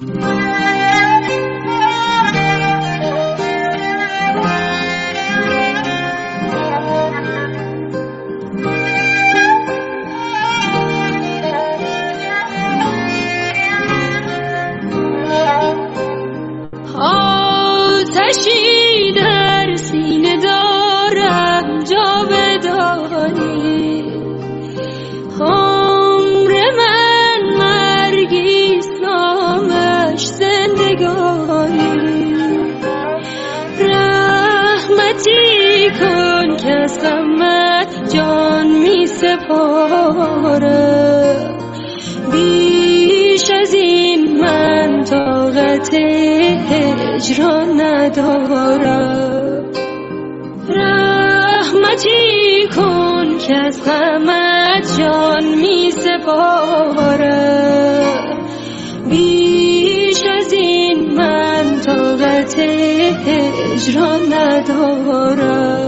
Mm-hmm. هجران ندارم. رحمتی کن که از غمت جان می سپارم بیش از این من طاقت هجران ندارم.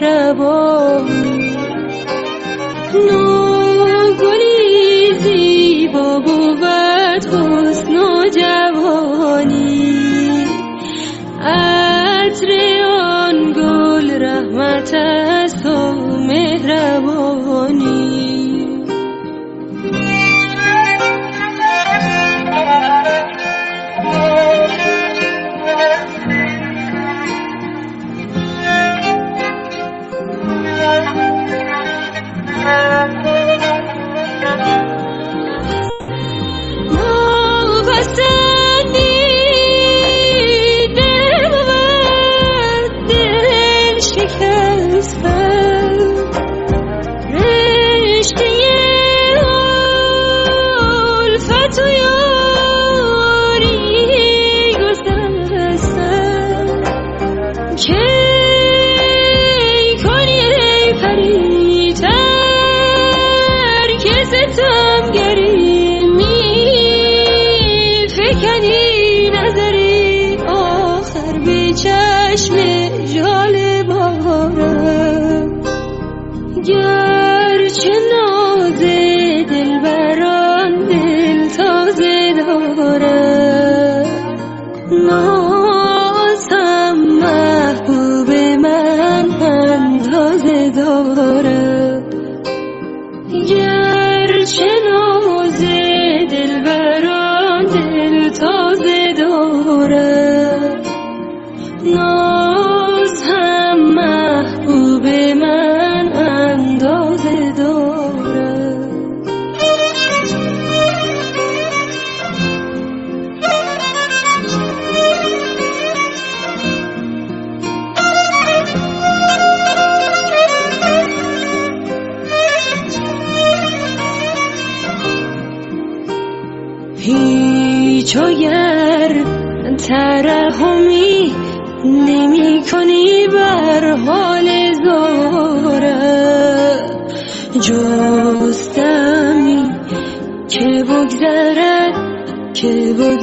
ಪ್ರಭೋ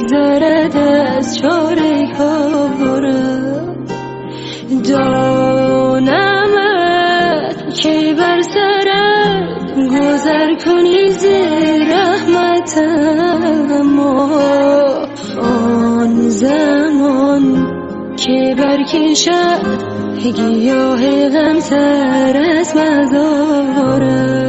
میگذرد از چاره ها دانمت که بر سرت گذر کنی زیر رحمتم آن زمان که برکشد گیاه غم سر از مزارم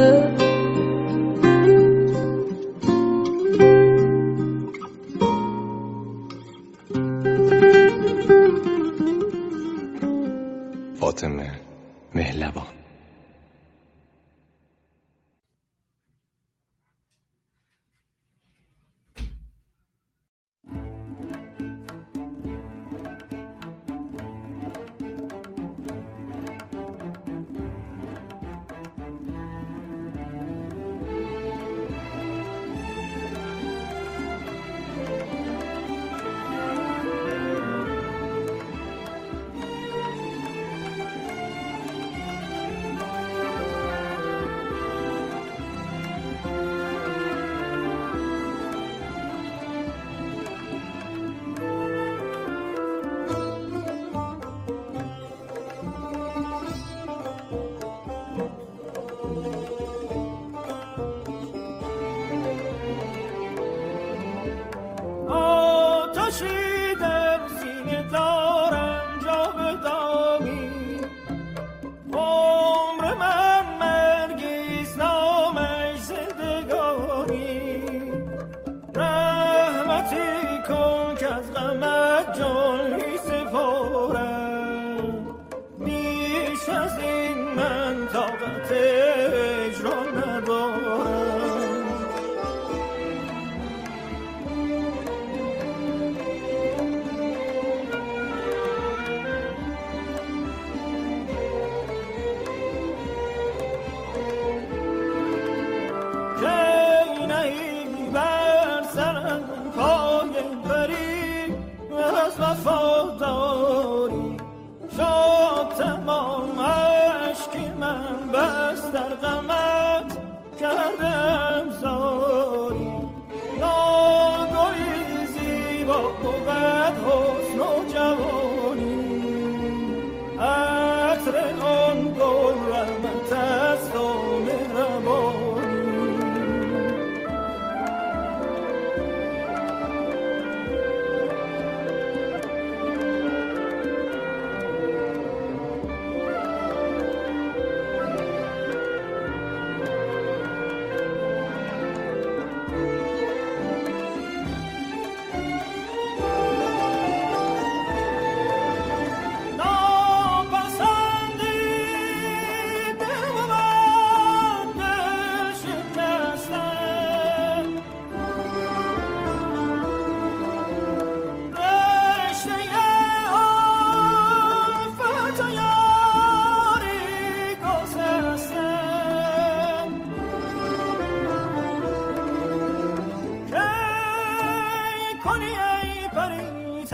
ای پری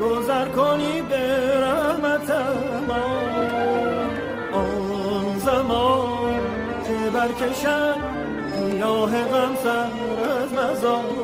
گذر کنی به رحمت آن زمان که برکشم یاه غم سر از مزار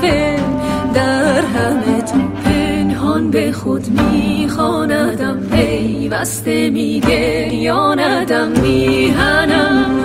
فن در همه تو پنهان به خود میخواندم. پیوسته میگه یا ندم میهنم.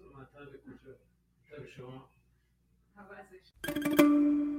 مطلب کجا؟ مطلب شما. خب،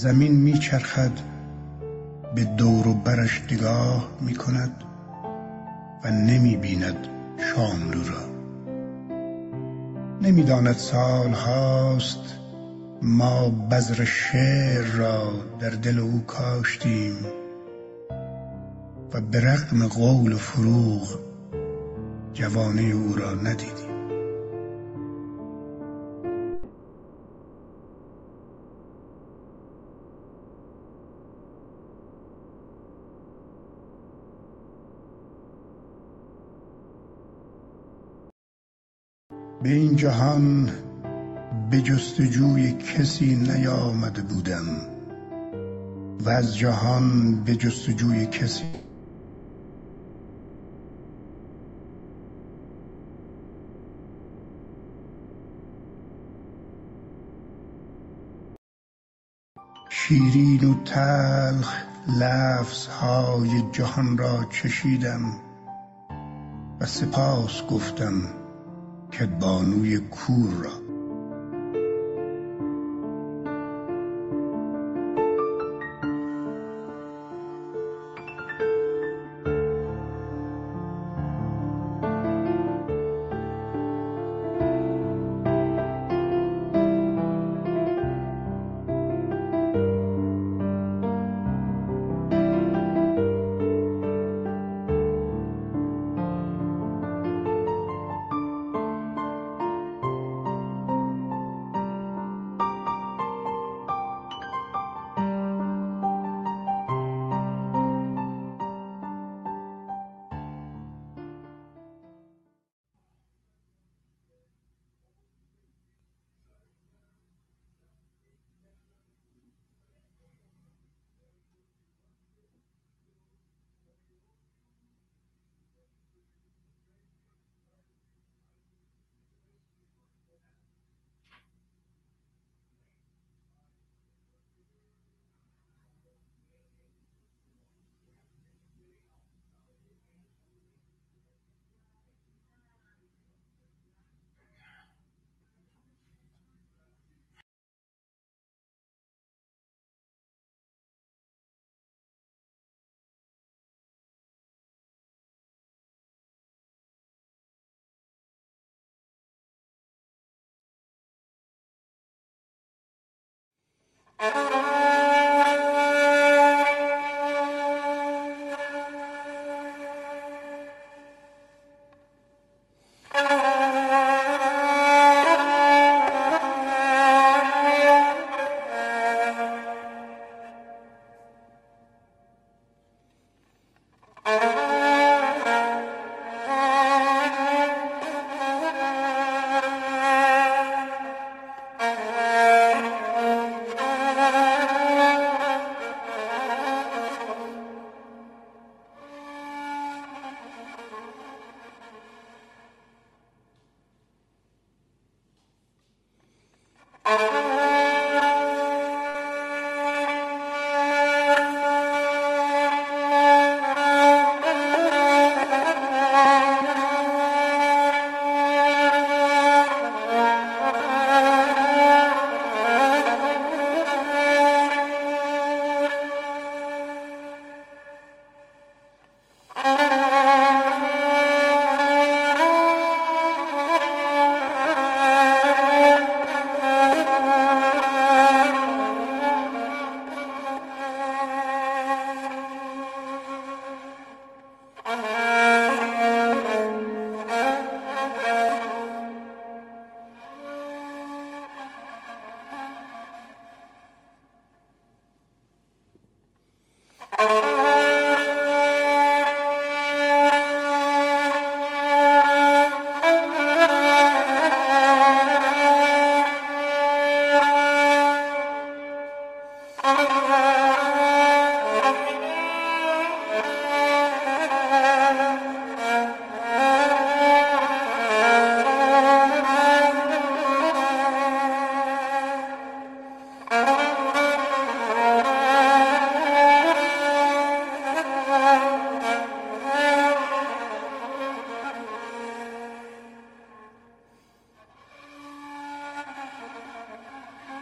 زمین میچرخد به دور و برش نگاه می‌کند و نمی بیند شاملو را. نمی‌داند سال هاست ما بذر شعر را در دل او کاشتیم و به رغم قول و فروغ جوانه او را ندیدیم. به این جهان به جستجوی کسی نیامده بودم و از جهان به جستجوی کسی. شیرین و تلخ لفظهای جهان را چشیدم و سپاس گفتم. کدبانوی کور را. Música